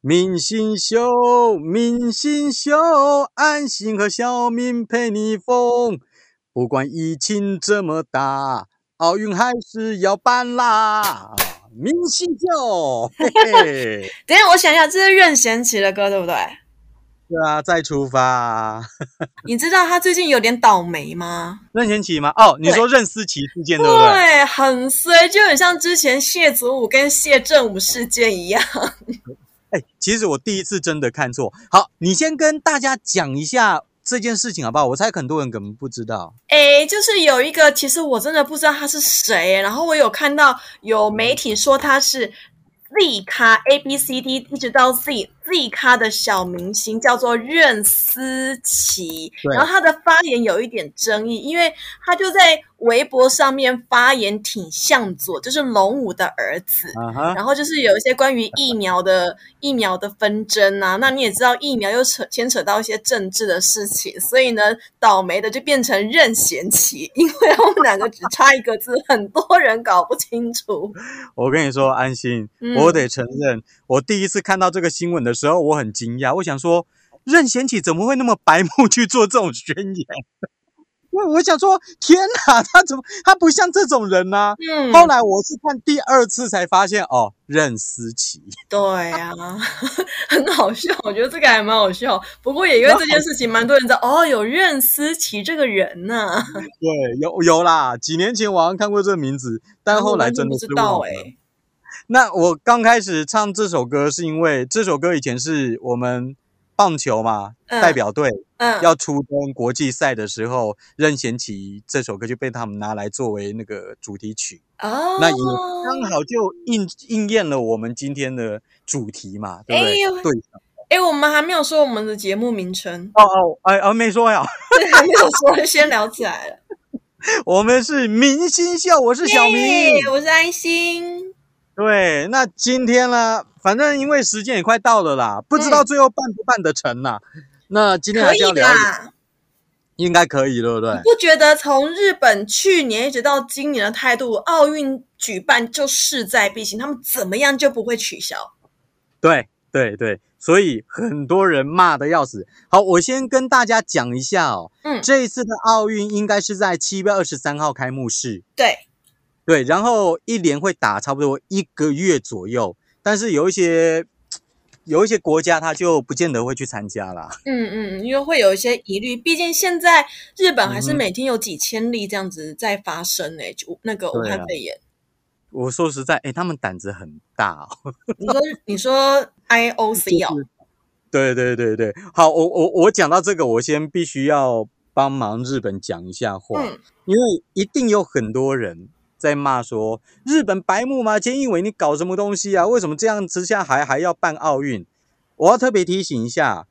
明星秀，明星秀，安心和小明陪你疯。不管疫情这么大，奥运还是要办啦！明星秀，嘿嘿。等下，我想一下，这是任贤齐的歌，对不对？对啊，再出发。你知道他最近有点倒霉吗？任贤齐吗？哦，你说任思齐事件对不对？对，很衰，就很像之前谢祖武跟谢振武事件一样。哎，其实我第一次真的看错。好，你先跟大家讲一下这件事情好不好？我猜很多人可能不知道。哎，就是有一个，其实我真的不知道他是谁。然后我有看到有媒体说他是 Z 咖 A B C D 一直到 Z。Z 咖的小明星叫做任思琪，然后他的发言有一点争议，因为他就在微博上面发言挺向左，就是龙武的儿子，然后就是有一些关于疫苗的疫苗的纷争啊，那你也知道疫苗又扯牵扯到一些政治的事情，所以呢，倒霉的就变成任贤齐，因为他们两个只差一个字，很多人搞不清楚。我跟你说，安心，我得承认，我第一次看到这个新闻的。时候我很惊讶，我想说任贤齐怎么会那么白目去做这种宣言？我我想说天哪，他怎么他不像这种人呢？嗯，后来我是看第二次才发现哦，任思齐。对啊，很好笑，我觉得这个还蛮好笑。不过也因为这件事情，蛮多人知道哦，有任思齐这个人呢。对，有有啦，几年前我好像看过这个名字，但后来真的不知道哎。那我刚开始唱这首歌，是因为这首歌以前是我们棒球嘛代表队要出征国际赛的时候，任贤齐这首歌就被他们拿来作为那个主题曲哦。那也刚好就应应验了我们今天的主题嘛，对不对？对。哎，我们还没有说我们的节目名称哦哦，哎哦，没说呀，还没有说，先聊起来了。我们是明星秀，我是小明，我是安心。对，那今天呢？反正因为时间也快到了啦，不知道最后办不办得成呐？那今天还是要聊，应该可以，对不对？不觉得从日本去年一直到今年的态度，奥运举办就势在必行，他们怎么样就不会取消？对对对，所以很多人骂的要死。好，我先跟大家讲一下哦，嗯，这一次的奥运应该是在七月二十三号开幕式，对。对，然后一年会打差不多一个月左右，但是有一些有一些国家他就不见得会去参加啦。嗯嗯，因为会有一些疑虑，毕竟现在日本还是每天有几千例这样子在发生诶，就那个武汉肺炎。我说实在，哎，他们胆子很大哦。你说你说 IOC 哦？对对对对，好，我我我讲到这个，我先必须要帮忙日本讲一下话，因为一定有很多人。在骂说日本白目吗？菅义伟，你搞什么东西啊？为什么这样之下还还要办奥运？我要特别提醒一下，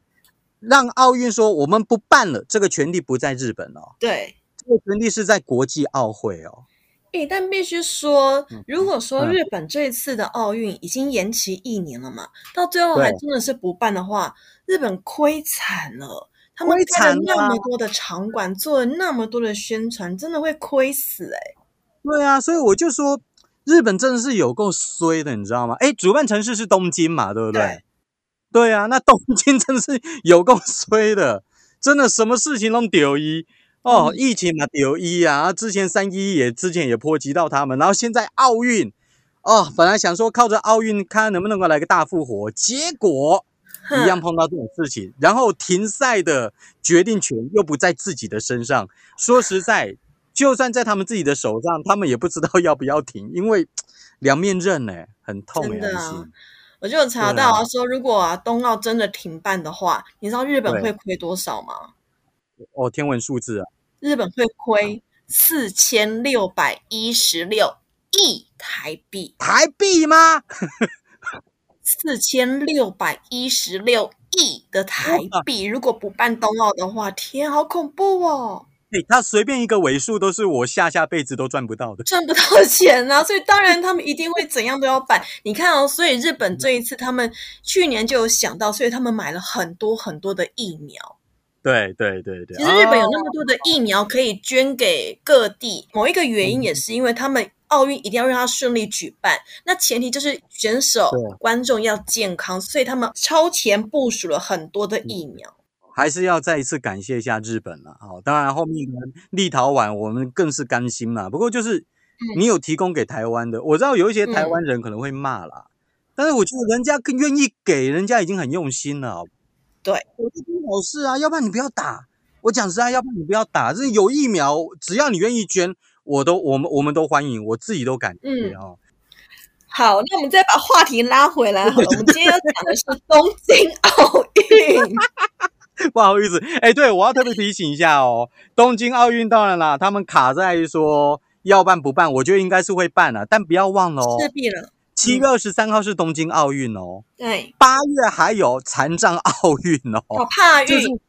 让奥运说我们不办了，这个权利不在日本哦。对，这个权利是在国际奥会哦。诶，但必须说，如果说日本这一次的奥运已经延期一年了嘛，到最后还真的是不办的话，日本亏惨了。他们开了那么多的场馆，做了那么多的宣传，真的会亏死诶。对啊，所以我就说，日本真的是有够衰的，你知道吗？哎，主办城市是东京嘛，对不对？对啊，那东京真的是有够衰的，真的什么事情都丢一哦，疫情嘛丢一啊，之前三一也之前也波及到他们，然后现在奥运哦，本来想说靠着奥运看能不能够来个大复活，结果一样碰到这种事情，然后停赛的决定权又不在自己的身上，说实在。就算在他们自己的手上，他们也不知道要不要停，因为 两面刃呢，很痛。真的，我就查到啊，说如果啊冬奥真的停办的话，你知道日本会亏多少吗？哦，天文数字啊！日本会亏四千六百一十六亿台币。台币吗？四千六百一十六亿的台币，如果不办冬奥的话，天，好恐怖哦！他随便一个尾数都是我下下辈子都赚不到的，赚不到钱啊！所以当然他们一定会怎样都要办。你看哦，所以日本这一次他们去年就有想到，所以他们买了很多很多的疫苗。对对对对，其实日本有那么多的疫苗可以捐给各地，某一个原因也是因为他们奥运一定要让它顺利举办，那前提就是选手、观众要健康，所以他们超前部署了很多的疫苗。还是要再一次感谢一下日本了，好，当然后面立陶宛我们更是甘心嘛。不过就是你有提供给台湾的，我知道有一些台湾人可能会骂啦，但是我觉得人家更愿意给，人家已经很用心了。对，我这是好事啊，要不然你不要打。我讲实在，要不然你不要打，这有疫苗，只要你愿意捐，我都我们我们都欢迎，我自己都感觉哦。好，那我们再把话题拉回来好了，我们今天要讲的是东京奥运。不好意思，哎，对我要特别提醒一下哦，东京奥运当然啦，他们卡在说要办不办，我觉得应该是会办了，但不要忘了哦，势必了。七月二十三号是东京奥运哦，对，八月还有残障奥运哦，好怕运，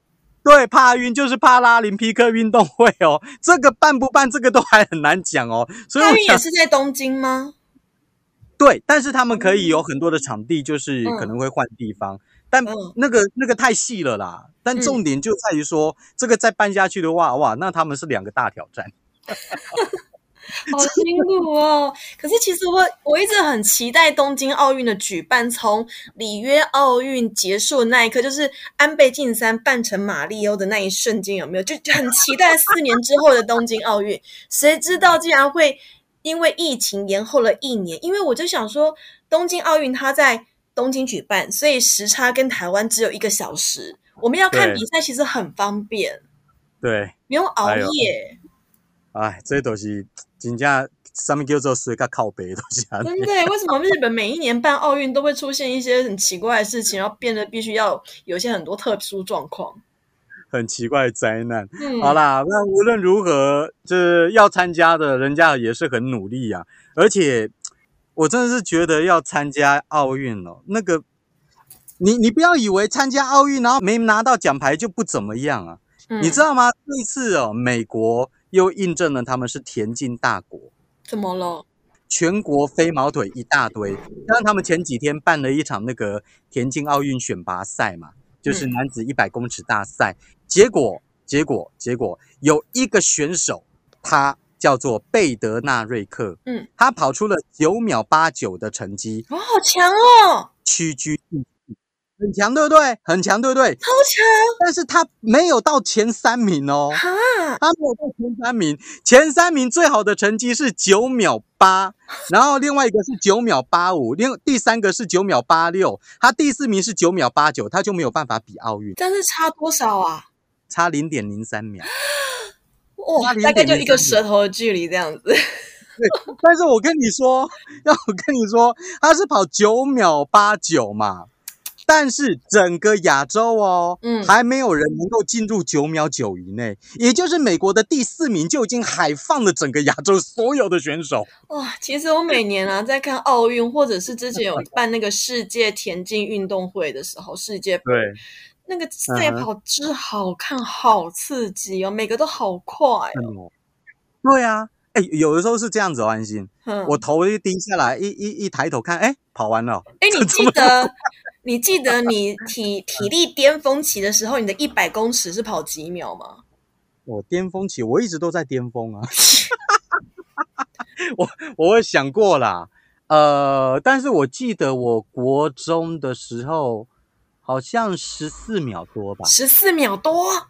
对，帕运就是帕拉林匹克运动会哦，这个办不办，这个都还很难讲哦。所以帕运也是在东京吗？对，但是他们可以有很多的场地，就是可能会换地方。但那个那个太细了啦，但重点就在于说，这个再办下去的话，哇，那他们是两个大挑战，好辛苦哦。可是其实我我一直很期待东京奥运的举办，从里约奥运结束那一刻，就是安倍晋三扮成马里欧的那一瞬间，有没有？就很期待四年之后的东京奥运。谁知道竟然会因为疫情延后了一年？因为我就想说，东京奥运它在。东京举办，所以时差跟台湾只有一个小时。我们要看比赛，其实很方便，对，不用熬夜。哎，这都是真正上面叫做是个靠背东西。真的？为什么日本每一年办奥运都会出现一些很奇怪的事情，然后变得必须要有些很多特殊状况，很奇怪的灾难。嗯好啦，那无论如何，就是要参加的人家也是很努力呀，而且。我真的是觉得要参加奥运哦，那个，你你不要以为参加奥运然后没拿到奖牌就不怎么样啊，你知道吗？这次哦，美国又印证了他们是田径大国。怎么了？全国飞毛腿一大堆，像他们前几天办了一场那个田径奥运选拔赛嘛，就是男子一百公尺大赛，结果结果结果有一个选手他。叫做贝德纳瑞克，嗯，他跑出了九秒八九的成绩，哇，好强哦！屈居第四，很强，对不对？很强，对不对？超强！但是他没有到前三名哦，哈，他没有到前三名，前三名最好的成绩是九秒八，然后另外一个是九秒八五，另第三个是九秒八六，他第四名是九秒八九，他就没有办法比奥运。但是差多少啊？差零点零三秒。哇，大概就一个舌头的距离这样子。对，但是我跟你说，要我跟你说，他是跑九秒八九嘛，但是整个亚洲哦，嗯，还没有人能够进入九秒九以内，也就是美国的第四名就已经海放了整个亚洲所有的选手。哇，其实我每年啊在看奥运，或者是之前有办那个世界田径运动会的时候，世界对。那个赛跑之好看，好刺激哦！每个都好快哦。对啊，哎，有的时候是这样子哦，安心。我头一低下来，一一一抬头看，哎，跑完了。哎，你记得，你记得你体 体力巅峰期的时候，你的一百公尺是跑几秒吗？我巅峰期，我一直都在巅峰啊。我我想过啦，呃，但是我记得我国中的时候。好像十四秒多吧，十四秒多，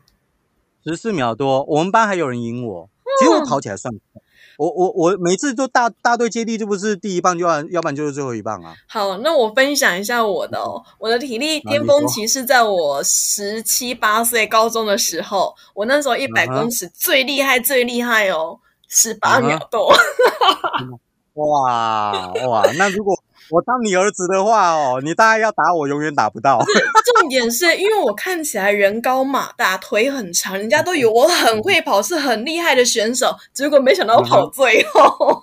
十四秒多，我们班还有人赢我。其实我跑起来算快，我我我每次都大大队接力，这不是第一棒，就要要不然就是最后一棒啊。好，那我分享一下我的哦，我的体力巅峰期是在我十七八岁高中的时候，我那时候一百公尺最厉害最厉害哦，十八秒多。哇哇，那如果。我当你儿子的话哦，你大概要打我，永远打不到。重点是因为我看起来人高马大，腿很长，人家都以为我很会跑，是很厉害的选手。结果没想到跑最后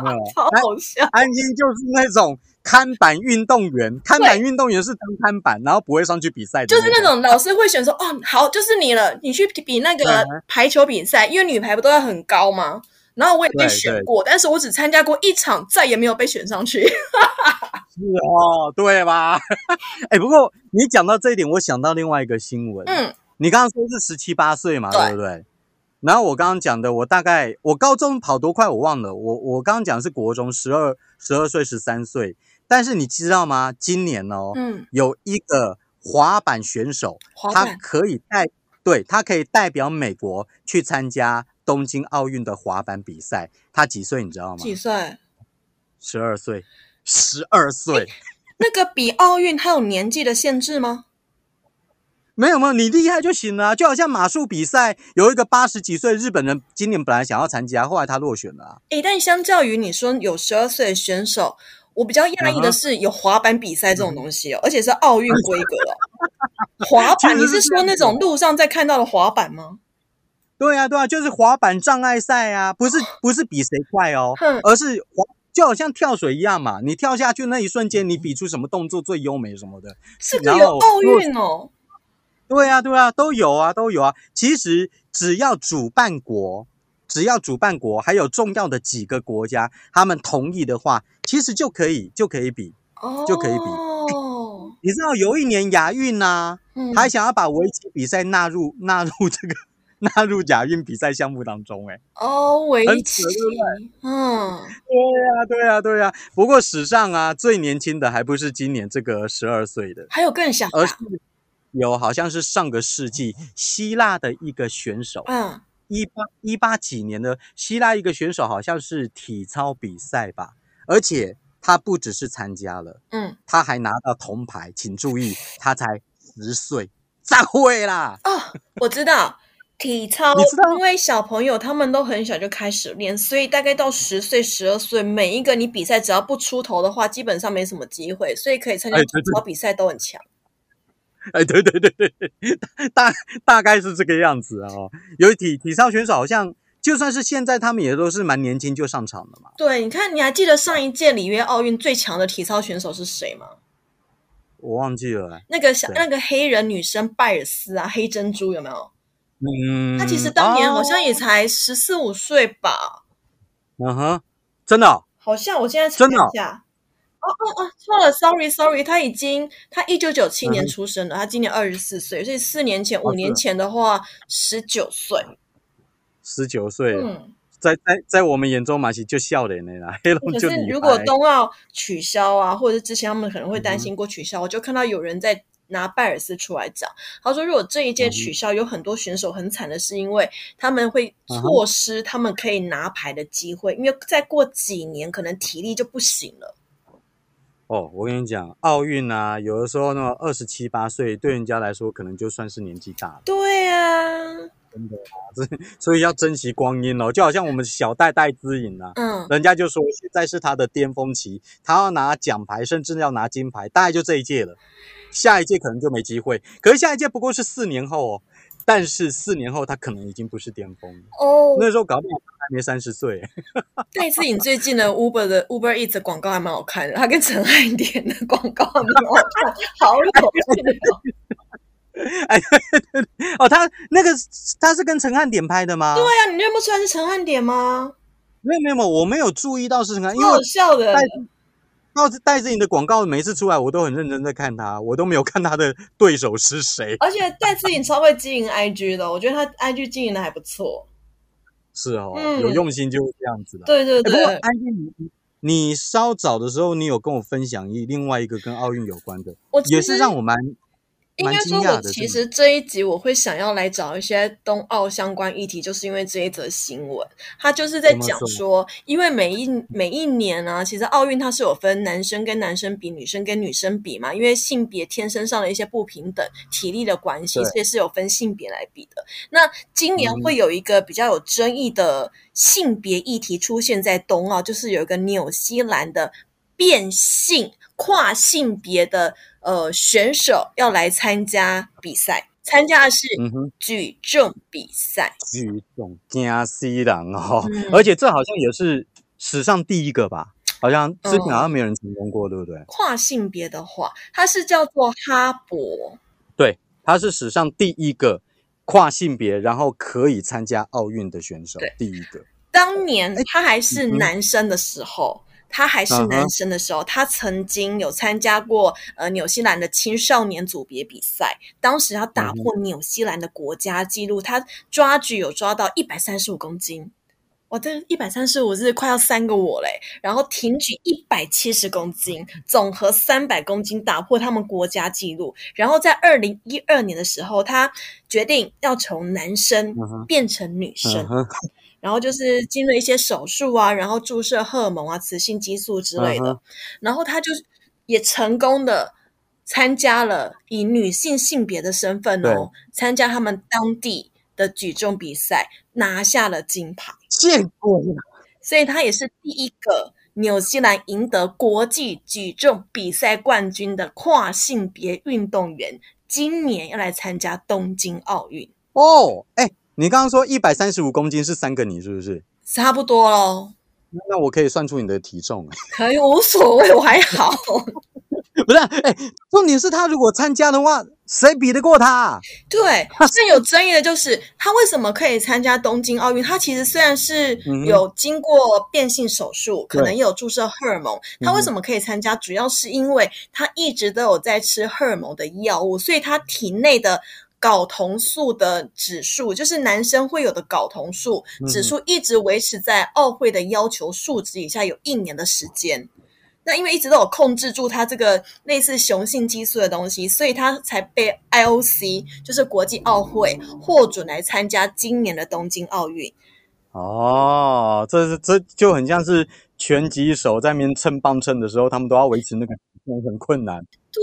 超好笑。安心就是那种看板运动员，看板运动员是当看板，然后不会上去比赛。就是那种老师会选说，哦，好，就是你了，你去比那个排球比赛，因为女排不都要很高吗？然后我也被选过，但是我只参加过一场，再也没有被选上去。是哦，对吧？哎，不过你讲到这一点，我想到另外一个新闻。嗯，你刚刚说是十七八岁嘛，对不对？然后我刚刚讲的，我大概我高中跑多快我忘了，我我刚刚讲的是国中十二十二岁十三岁，但是你知道吗？今年哦，嗯，有一个滑板选手，他可以代对他可以代表美国去参加东京奥运的滑板比赛。他几岁你知道吗？几岁？十二岁，十二岁。那个比奥运还有年纪的限制吗？没有没有，你厉害就行了啊、就好像马术比赛，有一个八十几岁日本人，今年本来想要参加，后来他落选了、啊。诶，但相较于你说有十二岁的选手，我比较讶异的是有滑板比赛这种东西哦，而且是奥运规格哦。滑板，你是是说那种路上在看到的滑板吗？对啊，对啊，就是滑板障碍赛啊，不是不是比谁快哦，而是滑就好像跳水一样嘛，你跳下去那一瞬间，你比出什么动作最优美什么的。是有奥运哦。对啊，对啊，都有啊，都有啊。其实只要主办国，只要主办国还有重要的几个国家，他们同意的话，其实就可以就可以比。哦，就可以比哦，你知道有一年亚运呐、嗯还想要把围棋比赛纳入纳入这个 纳入亚运比赛项目当中、欸，哎。哦，围很棋嗯，对呀、对呀、对呀、不过史上啊，最年轻的还不是今年这个十二岁的，还有更小的而是有好像是上个世纪希腊的一个选手，嗯，一八一八几年的希腊一个选手，好像是体操比赛吧，而且他不只是参加了，嗯，他还拿到铜牌。请注意，他才十岁，咋会啦？哦，我知道。体操你知道，因为小朋友他们都很小就开始练，所以大概到十岁、十二岁，每一个你比赛只要不出头的话，基本上没什么机会，所以可以参加体操比赛都很强。哎，对对对对对，大大概是这个样子啊、哦。有体体操选手好像，就算是现在他们也都是蛮年轻就上场的嘛。对，你看，你还记得上一届里约奥运最强的体操选手是谁吗？我忘记了、那个小那个黑人女生拜尔斯啊，黑珍珠有没有？嗯，他其实当年好哦像也才十四五岁吧，嗯哼，真的哦、好像我现在查真的哦？一下。哦哦哦，错了，sorry sorry，他已经他一九九七年嗯出生的，他今年二十四岁，所以四年前、哦五年前的话，十九岁。十九岁，嗯，在在在我们眼中嘛是就笑脸的啦，黑龙可就是如果冬奥取消啊，或者是之前他们可能会嗯担心过取消，我就看到有人在拿拜尔斯出来讲，他说如果这一届取消，有很多选手很惨的是因为他们会错失他们可以拿牌的机会，因为再过几年可能体力就不行了。哦。我跟你讲，奥运啊，有的时候呢，二十七八岁对人家来说可能就算是年纪大了，对啊，真的啊，这 所以要珍惜光阴哦。就好像我们小戴戴资颖啊，嗯，人家就说现在是他的巅峰期，他要拿奖牌，甚至要拿金牌，大概就这一届了，下一届可能就没机会。可是下一届不过是四年后哦，但是四年后他可能已经不是巅峰了，哦，那时候搞不好他还没三十岁。戴志颖最近的 Uber 的 Uber Eats 的广告还蛮好看的，他跟陈汉典的广告还蛮好看，好有趣哦。哎，哦，他那个他是跟陈汉典拍的吗？对啊，你认不出来是陈汉典吗？没有没有我没有注意到是陈汉，因为好为笑的戴。到戴志颖的广告每一次出来，我都很认真在看他，我都没有看他的对手是谁。而且戴志颖超会经营 IG 的，我觉得他 IG 经营的还不错。是哦，嗯有用心就是这样子的。对对欸不过对，你你稍早的时候，你有跟我分享一另外一个跟奥运有关的，也是让我蛮应该说。我其实这一集我会想要来找一些冬奥相关议题，就是因为这一则新闻，它就是在讲说，因为每一每一年呢、其实奥运它是有分男生跟男生比，女生跟女生比嘛，因为性别天生上的一些不平等、体力的关系，对所以是有分性别来比的。那今年嗯会有一个比较有争议的性别议题出现在冬奥，就是有一个纽西兰的变性跨性别的呃选手要来参加比赛，参加的是举重比赛。举重惊死人哦，嗯而且这好像也是史上第一个吧？好像之前嗯好像没有人成功过，对不对？跨性别的话，它是叫做哈勃。对，他是史上第一个跨性别然后可以参加奥运的选手，第一个。当年哎他还是男生的时候，他还是男生的时候，他曾经有参加过呃纽西兰的青少年组别比赛，当时他打破纽西兰的国家纪录，他抓举有抓到一百三十五公斤。我这一百三十五是快要三个我嘞，然后挺举一百七十公斤，总和三百公斤，打破他们国家纪录。然后在二零一二年的时候，他决定要从男生变成女生，然后就是经了一些手术啊，然后注射荷尔蒙啊、雌性激素之类的，然后他就也成功的参加了以女性性别的身份哦，参加他们当地。的举重比赛拿下了金牌，见过所以他也是第一个纽西兰赢得国际举重比赛冠军的跨性别运动员。今年要来参加东京奥运哦。哎，你刚刚说一百三十五公斤是三个你是不是？差不多喽。那我可以算出你的体重？可以，无所谓，我还好。不是，哎，重点是他如果参加的话。谁比得过他？对，最有争议的就是他为什么可以参加东京奥运？他其实虽然是有经过变性手术，可能有注射荷尔蒙，他为什么可以参加？主要是因为他一直都有在吃荷尔蒙的药物，所以他体内的睾酮素的指数，就是男生会有的睾酮素指数，一直维持在奥会的要求数值以下，有一年的时间。那因为一直都有控制住他这个类似雄性激素的东西，所以他才被 IOC 就是国际奥会获准来参加今年的东京奥运。哦，这是这就很像是拳击手在面称磅秤的时候，他们都要维持那个很困难。对。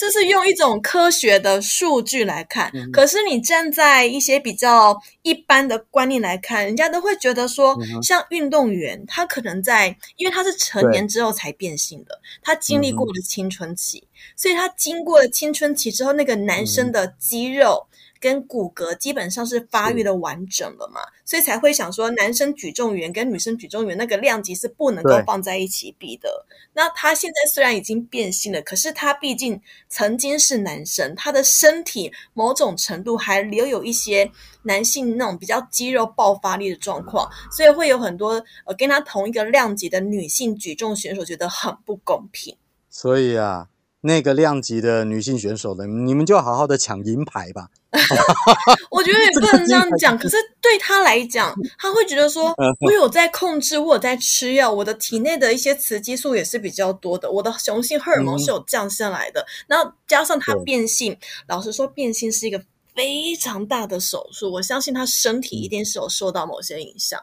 这是用一种科学的数据来看，可是你站在一些比较一般的观念来看，人家都会觉得说，像运动员，他可能在，因为他是成年之后才变性的，他经历过了青春期，所以他经过了青春期之后，那个男生的肌肉。跟骨骼基本上是发育的完整了嘛，所以才会想说，男生举重员跟女生举重员那个量级是不能够放在一起比的。那他现在虽然已经变性了，可是他毕竟曾经是男生，他的身体某种程度还留有一些男性那种比较肌肉爆发力的状况，所以会有很多呃跟他同一个量级的女性举重选手觉得很不公平。所以啊。那个量级的女性选手的，你们就好好的抢银牌吧。我觉得也不能这样讲，可是对他来讲，他会觉得说，我有在控制，我有在吃药，我的体内的一些雌激素也是比较多的，我的雄性荷尔蒙是有降下来的。然后加上他变性，老实说，变性是一个非常大的手术，我相信他身体一定是有受到某些影响。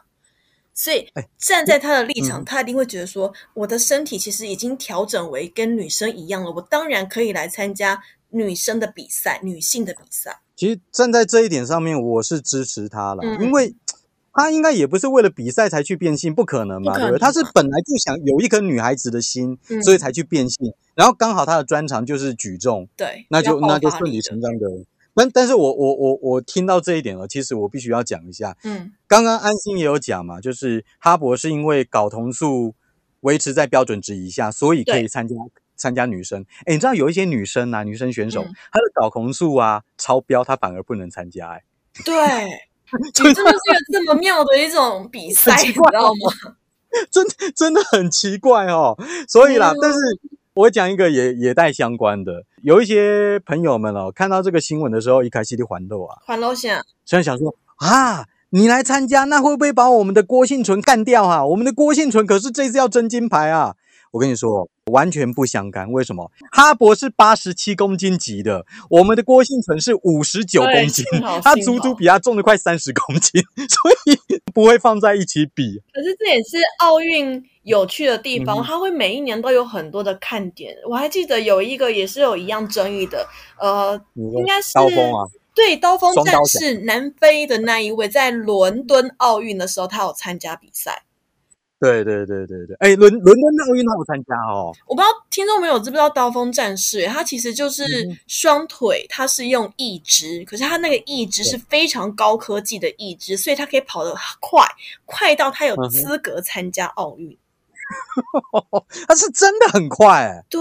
所以站在他的立场，他一定会觉得说，我的身体其实已经调整为跟女生一样了，我当然可以来参加女生的比赛，女性的比赛。其实站在这一点上面，我是支持他了，因为他应该也不是为了比赛才去变性，不可能嘛，对不对？他是本来就想有一颗女孩子的心，所以才去变性，然后刚好他的专长就是举重，对，那就那就顺理成章的。但但是我我我我听到这一点了，其实我必须要讲一下。嗯，刚刚安心也有讲嘛，就是哈勃是因为睾酮素维持在标准值以下，所以可以参加参加女生。哎，你知道有一些女生啊，女生选手，她的睾酮素啊超标，她反而不能参加。哎，对，真的是一个这么妙的一种比赛，你知道吗？真真的很奇怪哦。所以啦，但是。我讲一个也也带相关的，有一些朋友们哦，看到这个新闻的时候，一开始就还漏啊，还漏想，虽然想说啊，你来参加，那会不会把我们的郭幸存干掉啊？我们的郭幸存可是这次要争金牌啊！我跟你说，完全不相干。为什么？哈勃是八十七公斤级的，我们的郭幸存是五十九公斤，他足足比他重了快三十公斤，所以不会放在一起比。可是这也是奥运有趣的地方，它会每一年都有很多的看点。我还记得有一个也是有一样争议的，呃，应该是刀锋啊，对，刀锋战士南非的那一位，在伦敦奥运的时候，他有参加比赛。对对对对对，哎，伦伦敦奥运他有参加哦。我不知道听众朋友知不知道刀锋战士，他其实就是双腿，他是用义肢，可是他那个义肢是非常高科技的义肢，所以他可以跑得快，快到他有资格参加奥运。他是真的很快，对，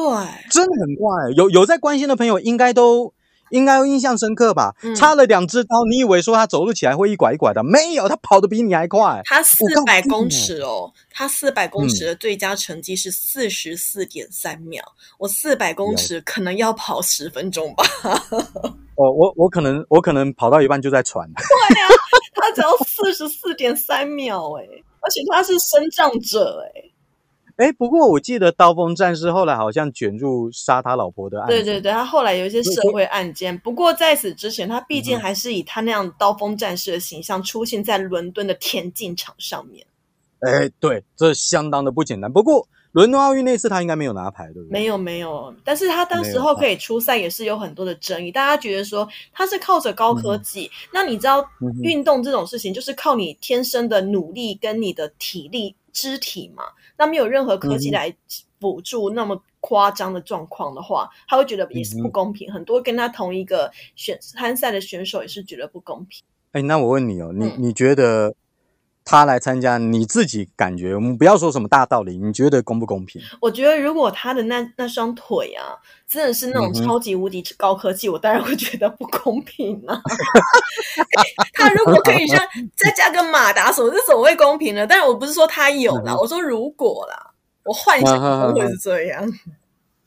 真的很快。有有在关心的朋友应该都应该印象深刻吧？嗯插了两只刀，你以为说他走路起来会一拐一拐的？没有，他跑得比你还快。他四百公尺哦，他四百公嗯尺的最佳成绩是四十四点三秒。我四百公尺可能要跑十分钟吧，哦，我我可能我可能跑到一半就在喘。对呀他只要四十四点三秒哎，而且他是生长者哎。哎，不过我记得刀锋战士后来好像卷入杀他老婆的案子。对对对，他后来有一些社会案件，不过在此之前，他毕竟还是以他那样刀锋战士的形象出现在伦敦的田径场上面。哎，对，这相当的不简单。不过伦敦奥运那次他应该没有拿牌，对不对？没有没有，但是他当时候可以出赛，也是有很多的争议。大家觉得说他是靠着高科技，那你知道嗯运动这种事情就是靠你天生的努力跟你的体力、肢体嘛，那没有任何科技来辅助那么夸张的状况的话，他会觉得也是不公平。很多跟他同一个选参赛的选手也是觉得不公平。哎，那我问你哦，你嗯你觉得他来参加，你自己感觉，我们不要说什么大道理，你觉得公不公平？我觉得如果他的那那双腿啊，真的是那种超级无敌高科技，我当然会觉得不公平啊。他如果可以像再加个马达什么，这总会公平了。但是我不是说他有啦，嗯我说如果啦，我幻想中会是这样。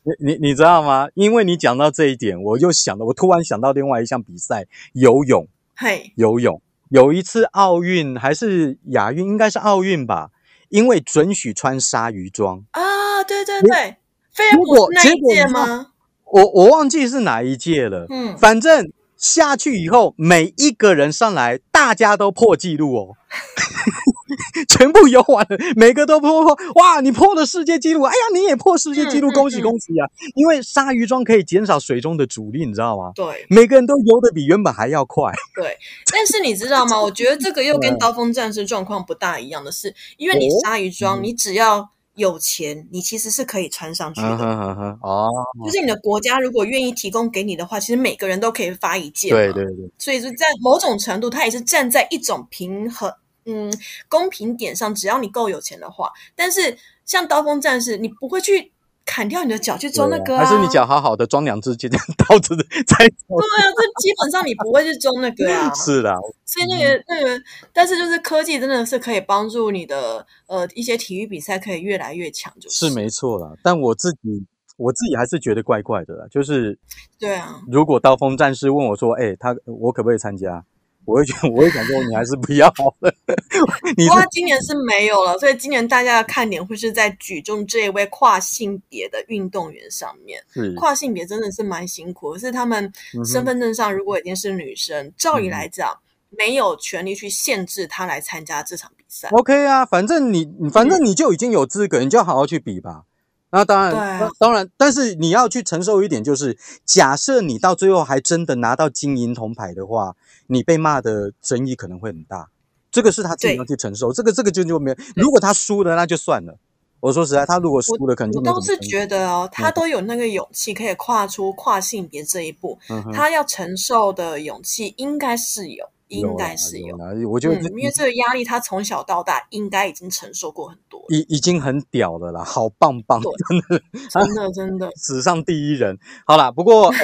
你你你知道吗？因为你讲到这一点，我又想到，我突然想到另外一项比赛，游泳。嘿，游泳有一次奥运还是亚运，应该是奥运吧？因为准许穿鲨鱼装，啊，对对对，菲尔结果普那一届吗？我我忘记是哪一届了。嗯，反正下去以后，每一个人上来，大家都破纪录哦，全部游完了，每个都破破，哇，你破了世界纪录！哎呀，你也破世界纪录，恭喜嗯恭喜啊！因为鲨鱼装可以减少水中的阻力，你知道吗？对每个人都游得比原本还要快。对，但是你知道吗？我觉得这个又跟嗯刀锋战士状况不大一样的是，因为你哦鲨鱼装，嗯你只要有钱，你其实是可以穿上去嗯的。哦，就是你的国家如果愿意提供给你的话，其实每个人都可以发一件。对对对，所以就在某种程度，它也是站在一种平衡，嗯，公平点上。只要你够有钱的话，但是像刀锋战士，你不会去砍掉你的脚去装那个、啊，还是你脚好好的装两只，这样 刀子的再。对啊，这基本上你不会去装那个啊。是的，所以那个那个，但是就是科技真的是可以帮助你的呃一些体育比赛可以越来越强，就是是没错啦。但我自己我自己还是觉得怪怪的啦。就是对啊，如果刀锋战士问我说：“哎、他我可不可以参加？”我会觉得，我会想说，你还是不要好了。你不过今年是没有了，所以今年大家的看点会是在举重这一位跨性别的运动员上面。是跨性别真的是蛮辛苦，可是他们身份证上如果已经是女生，照理来讲没有权利去限制她来参加这场比赛。OK 啊，反正你你反正你就已经有资格，你就好好去比吧。那当然，当然，但是你要去承受一点，就是假设你到最后还真的拿到金银铜牌的话，你被骂的争议可能会很大。这个是他自己要去承受，这个这个就就没有。如果他输了，那就算了。我说实在，他如果输了，可能就我没什么倒是觉得哦，他都有那个勇气可以跨出跨性别这一步，嗯他要承受的勇气应该是有，应该是有。我觉得嗯，因为这个压力他从小到大应该已经承受过很多，已已经很屌了啦，好棒棒，真的真的真的。史上第一人。好啦，不过、哎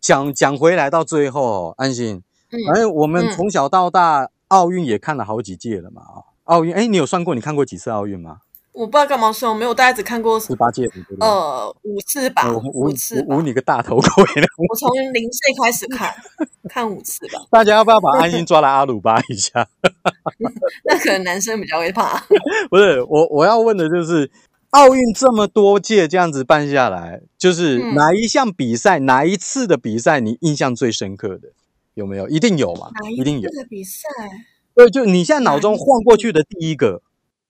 讲讲回来到最后，安心，嗯反正我们嗯从小到大奥运也看了好几届了嘛啊。奥运，哎，你有算过你看过几次奥运吗？我不知道干嘛说，我没有，大概只看过十八届？呃五次吧，我五次吧捂。你个大头鬼！我从零岁开始看，看五次吧。大家要不要把安心抓来阿鲁巴一下？那可能男生比较会怕。不是我，我要问的就是，奥运这么多届这样子办下来，就是嗯哪一项比赛、哪一次的比赛你印象最深刻的？有没有？一定有嘛哪，一定有。的比赛？对，就你现在脑中晃过去的第一个，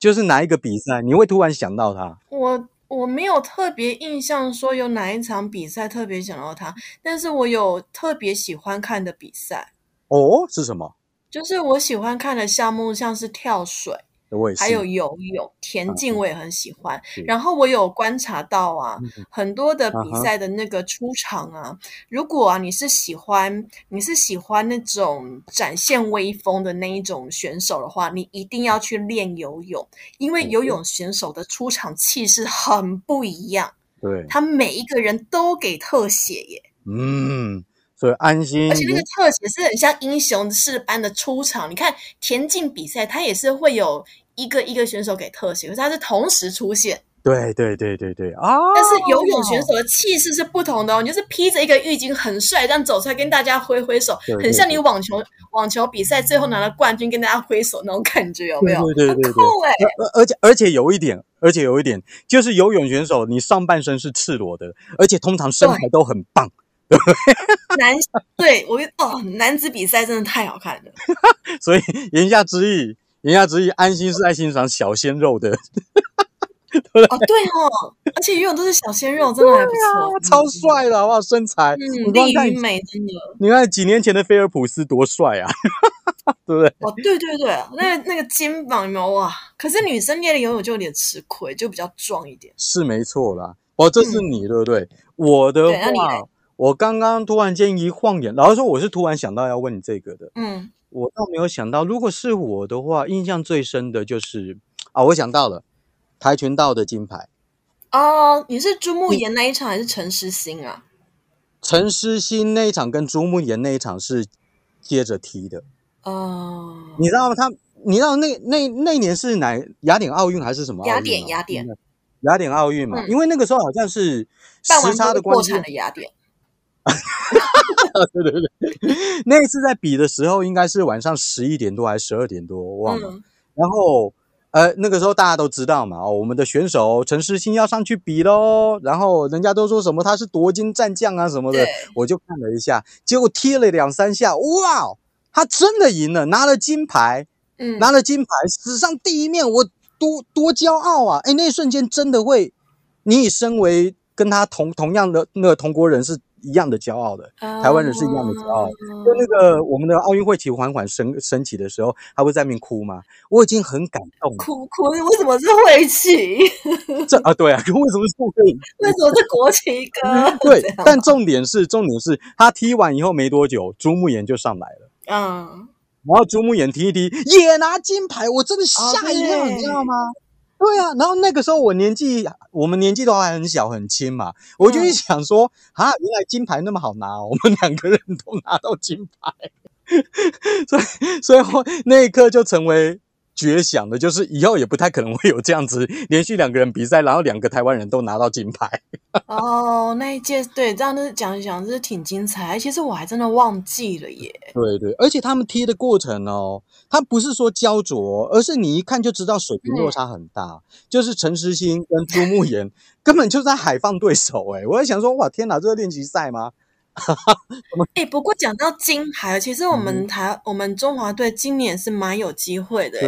就是哪一个比赛，你会突然想到他？我我没有特别印象说有哪一场比赛特别想到他，但是我有特别喜欢看的比赛，哦，是什么？就是我喜欢看的项目像是跳水，我也是。还有游泳、田径，我也很喜欢。是然后我有观察到啊，嗯很多的比赛的那个出场啊，如果啊你是喜欢你是喜欢那种展现威风的那一种选手的话，你一定要去练游泳，因为游泳选手的出场气势很不一样，对，他每一个人都给特写耶。嗯，所以安心。而且那个特写是很像英雄式般的出场。你看田径比赛，它也是会有一个一个选手给特写，可是它是同时出现。对对对对对啊！但是游泳选手的气势是不同的哦，你就是披着一个浴巾，很帅，这样走出来跟大家挥挥手，很像你网球网球比赛最后拿了冠军跟大家挥手那种感觉，有没有？对对对对，酷哎！而且而且有一点，而且有一点，就是游泳选手你上半身是赤裸的，而且通常身材都很棒。男对我哦，男子比赛真的太好看了。所以言下之意，言下之意，安心是在欣赏小鲜肉的。哦，对哦，而且游泳都是小鲜肉，真的还不错，超帅的好不好？身材，嗯，丽与美真的。你看几年前的菲尔普斯多帅啊，对不对？哦，对对对，那那个肩膀有没有哇？可是女生练的游泳就有点吃亏，就比较壮一点。是没错啦。哦，这是你对不对？我的话。我刚刚突然间一晃眼，老实说，我是突然想到要问你这个的。嗯，我倒没有想到，如果是我的话，印象最深的就是啊，我想到了跆拳道的金牌。哦，你是朱慕言那一场还是陈诗欣啊？陈诗欣那一场跟朱慕言那一场是接着踢的。哦，你知道吗？他，你知道那那那年是哪雅典奥运还是什么？雅典，雅典，雅典奥运嘛。因为那个时候好像是时差的关系。的雅典。对 对对，那一次在比的时候，应该是晚上十一点多还是十二点多，我忘了。然后，呃，那个时候大家都知道嘛，哦，我们的选手陈诗欣要上去比喽。然后人家都说什么他是夺金战将啊什么的，我就看了一下，结果踢了两三下，哇，他真的赢了，拿了金牌，嗯，拿了金牌，史上第一面，我多多骄傲啊！哎，那一瞬间真的会，你以身为跟他同同样的那个同国人是。一样的骄傲的台湾人是一样的骄傲，就那个我们的奥运会旗缓缓升升起的时候，他会在那边哭吗？我已经很感动，哭哭，为什么是会旗？这啊，对啊，为什么是会？为什么是国旗歌？对，但重点是，重点是他踢完以后没多久，朱慕炎就上来了，嗯，然后朱慕炎踢一踢也拿金牌，我真的吓一跳，你知道吗？对啊，然后那个时候我年纪，我们年纪都还很小很轻嘛，我就想说啊，原来金牌那么好拿，我们两个人都拿到金牌，所以所以那一刻就成为。绝响的，就是以后也不太可能会有这样子连续两个人比赛，然后两个台湾人都拿到金牌。哦，那一届对，这样子讲一讲，是挺精彩。其实我还真的忘记了耶。对对，而且他们踢的过程哦，他不是说焦灼，而是你一看就知道水平落差很大。就是陈诗欣跟朱慕言 根本就在海放对手哎，我在想说，哇，天哪，这是练习赛吗？哎，不过讲到金牌，其实我们台我们中华队今年是蛮有机会的，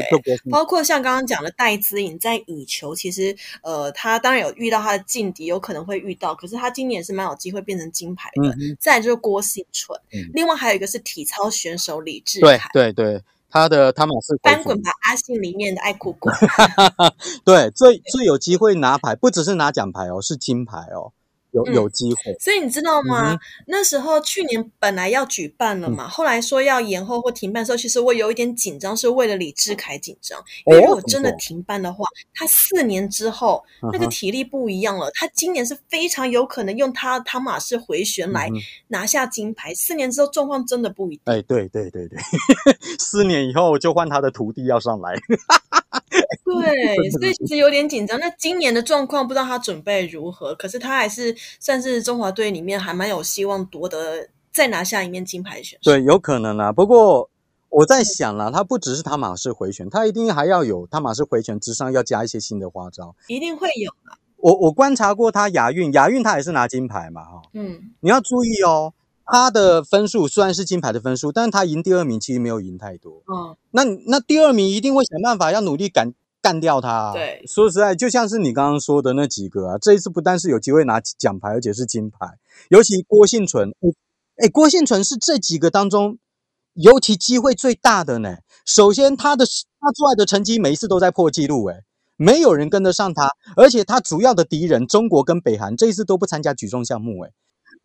包括像刚刚讲的戴资颖在羽球，其实呃，他当然有遇到他的劲敌，有可能会遇到，可是他今年是蛮有机会变成金牌的。再就是郭幸纯，另外还有一个是体操选手李智凯，对对对，他的他们是翻滚吧阿信里面的爱哭鬼 对，最最有机会拿牌，不只是拿奖牌哦，是金牌哦。有有机会，所以你知道吗？那时候去年本来要举办了嘛，后来说要延后或停办的时候，其实我有一点紧张，是为了李志凯紧张。因为如果真的停办的话，他四年之后那个体力不一样了，他今年是非常有可能用他汤马式回旋来拿下金牌。四年之后状况真的不一定。哎，对对对对，四年以后就换他的徒弟要上来。对，所以其实有点紧张。那今年的状况不知道他准备如何，可是他还是算是中华队里面还蛮有希望夺得再拿下一面金牌的选手。对，有可能啊。不过我在想啦，他不只是他马式回旋，他一定还要有他马式回旋之上要加一些新的花招，一定会有啊。我我观察过他亚运，亚运他也是拿金牌嘛，哈。嗯，你要注意哦，他的分数虽然是金牌的分数，但是他赢第二名其实没有赢太多。嗯，那那第二名一定会想办法要努力赶。干掉他！对，说实在，就像是你刚刚说的那几个啊，这一次不但是有机会拿奖牌，而且是金牌。尤其郭幸存，哎，郭幸存是这几个当中尤其机会最大的呢。首先，他的他出来的成绩每一次都在破纪录，哎，没有人跟得上他。而且他主要的敌人中国跟北韩这一次都不参加举重项目，哎，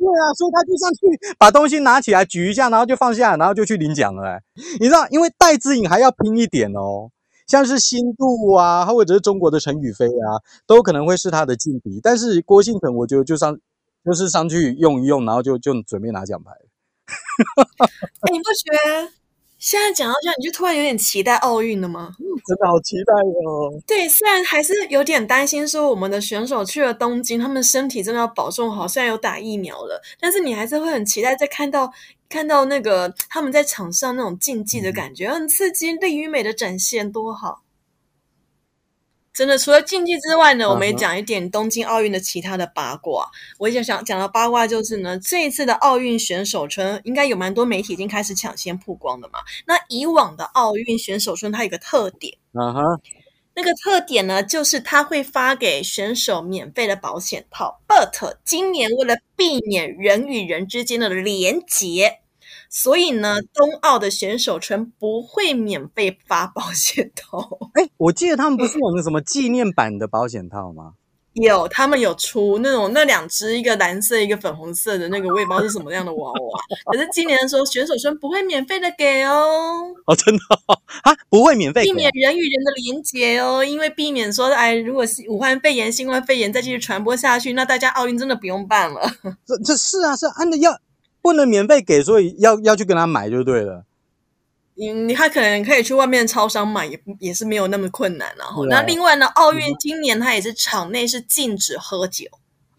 对啊，所以他就上去把东西拿起来举一下，然后就放下，然后就去领奖了，你知道，因为戴之颖还要拼一点哦。像是新度啊，或者是中国的陈宇飞啊，都可能会是他的劲敌。但是郭信腾，我觉得就上就是上去用一用，然后就就准备拿奖牌。你不学现在讲到这样，你就突然有点期待奥运了吗？真的好期待哦！对，虽然还是有点担心，说我们的选手去了东京，他们身体真的要保重好。虽然有打疫苗了，但是你还是会很期待再看到看到那个他们在场上那种竞技的感觉，很刺激，力与美的展现多好。真的，除了竞技之外呢，我们也讲一点东京奥运的其他的八卦。我也想讲到八卦就是呢，这一次的奥运选手村应该有蛮多媒体已经开始抢先曝光的嘛。那以往的奥运选手村它有个特点，啊哈，那个特点呢，就是它会发给选手免费的保险套。But 今年为了避免人与人之间的连结。所以呢，冬奥的选手村不会免费发保险套。哎，我记得他们不是有那什么纪念版的保险套吗？有，他们有出那种那两只，一个蓝色，一个粉红色的那个，我也不知道是什么样的娃娃。可是今年的时候，选手村不会免费的给哦。哦，真的啊，不会免费，避免人与人的连接哦，因为避免说，哎，如果是武汉肺炎、新冠肺炎再继续传播下去，那大家奥运真的不用办了。这这是啊，是按的要。不能免费给，所以要要去跟他买就对了。你你他可能可以去外面超商买，也也是没有那么困难。然后那另外呢，奥运今年它也是场内是禁止喝酒。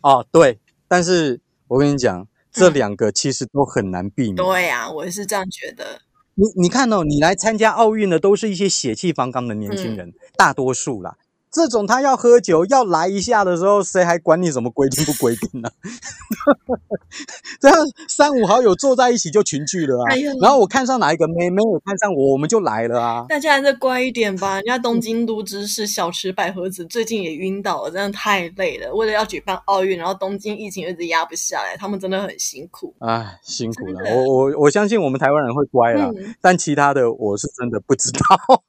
哦，对，但是我跟你讲，这两个其实都很难避免。对呀，我是这样觉得。你你看哦，你来参加奥运的都是一些血气方刚的年轻人，大多数啦。这种他要喝酒要来一下的时候，谁还管你什么规定不规定呢？这样三五好友坐在一起就群聚了啊！然后我看上哪一个妹，没有看上我，我们就来了啊！大家还是乖一点吧。人家东京都知事小池百合子最近也晕倒了，真的太累了。为了要举办奥运，然后东京疫情一直压不下来，他们真的很辛苦。哎，辛苦了。我我我相信我们台湾人会乖啦，但其他的我是真的不知道。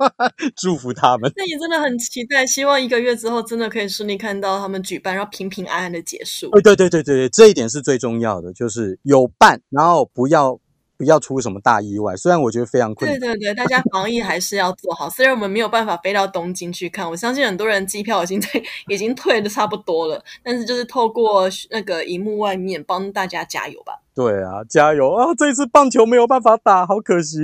祝福他们。那你真的很期待，希望。一个月之后，真的可以顺利看到他们举办，然后平平安安的结束。对对对对对对，这一点是最重要的，就是有办，然后不要不要出什么大意外。虽然我觉得非常困难，对对对，大家防疫还是要做好。虽然我们没有办法飞到东京去看，我相信很多人机票已经退已经退的差不多了，但是就是透过那个荧幕外面帮大家加油吧。对啊，加油啊！这一次棒球没有办法打，好可惜。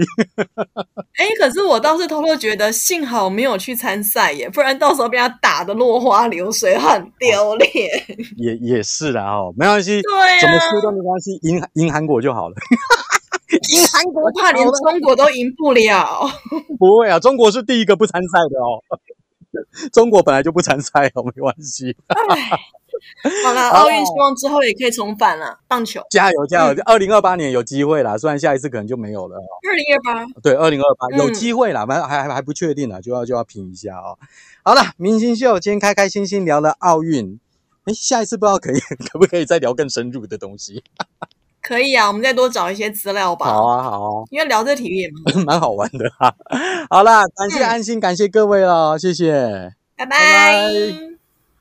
哎，可是我倒是偷偷觉得，幸好没有去参赛耶，不然到时候被他打的落花流水，很丢脸。也也是啦，哦，没关系，对，怎么输都没关系，赢赢韩国就好了。赢韩国，怕连中国都赢不了。不会啊，中国是第一个不参赛的哦。中国本来就不参赛哦，没关系。好了，奥运希望之后也可以重返了。棒球，加油加油！二零二八年有机会啦，虽然下一次可能就没有了。二零二八，对，二零二八有机会啦，反正还还还不确定呢，就要就要拼一下哦。好了，明星秀今天开开心心聊了奥运，哎，下一次不知道可以可不可以再聊更深入的东西？可以啊，我们再多找一些资料吧。好啊，好啊，因为聊这体育也蛮 蛮好玩的哈。好啦，感谢安心，感谢各位了，谢谢，拜拜。